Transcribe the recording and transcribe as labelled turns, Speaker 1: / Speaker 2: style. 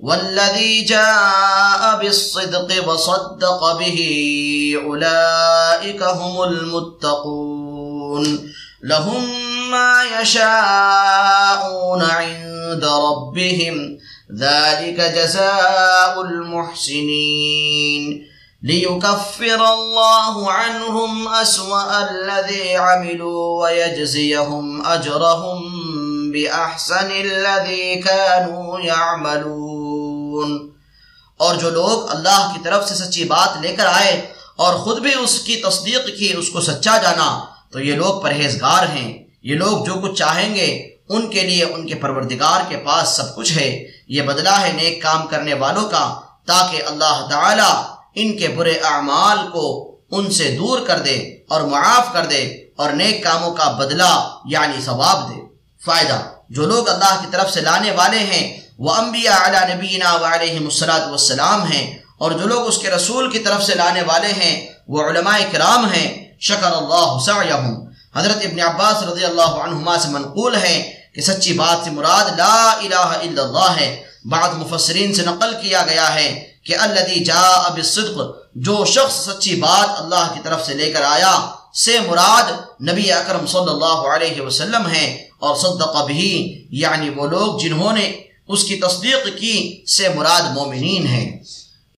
Speaker 1: والذي جاء بالصدق وصدق به أولئك هم المتقون. لهم ما يشاءون عند ربهم. ذلك جزاء المحسنين. ليكفر الله عنهم أسوأ الذي عملوا ويجزيهم أجرهم بأحسن الذي كانوا يعملون۔
Speaker 2: اور جو لوگ اللہ کی طرف سے سچی بات لے کر آئے اور خود بھی اس کی تصدیق کی، اس کو سچا جانا، تو یہ لوگ پرہیزگار ہیں۔ یہ لوگ جو کچھ چاہیں گے، ان کے لیے ان کے پروردگار کے پاس سب کچھ ہے۔ یہ بدلہ ہے نیک کام کرنے والوں کا، تاکہ اللہ تعالی ان کے برے اعمال کو ان سے دور کر دے اور معاف کر دے اور نیک کاموں کا بدلہ یعنی ثواب دے۔ فائدہ۔ جو لوگ اللہ کی طرف سے لانے والے ہیں، وہ انبیاء علی نبینا وعلیہم الصلاۃ والسلام ہیں۔ اور جو لوگ اس کے رسول کی طرف سے لانے والے ہیں، وہ علماء کرام ہیں۔ شکر اللہ سعیہم۔ حضرت ابن عباس رضی اللہ عنہما سے منقول ہے کہ سچی بات سے مراد لا الہ الا اللہ ہے۔ بعض مفسرین سے نقل کیا گیا ہے کہ الذي جاء بالصدق، جو شخص سچی بات اللہ کی طرف سے لے کر آیا سے مراد نبی اکرم صلی اللہ علیہ وسلم ہیں اور صدق بھی یعنی وہ لوگ جنہوں نے اس کی تصدیق کی، سے مراد مومنین ہیں۔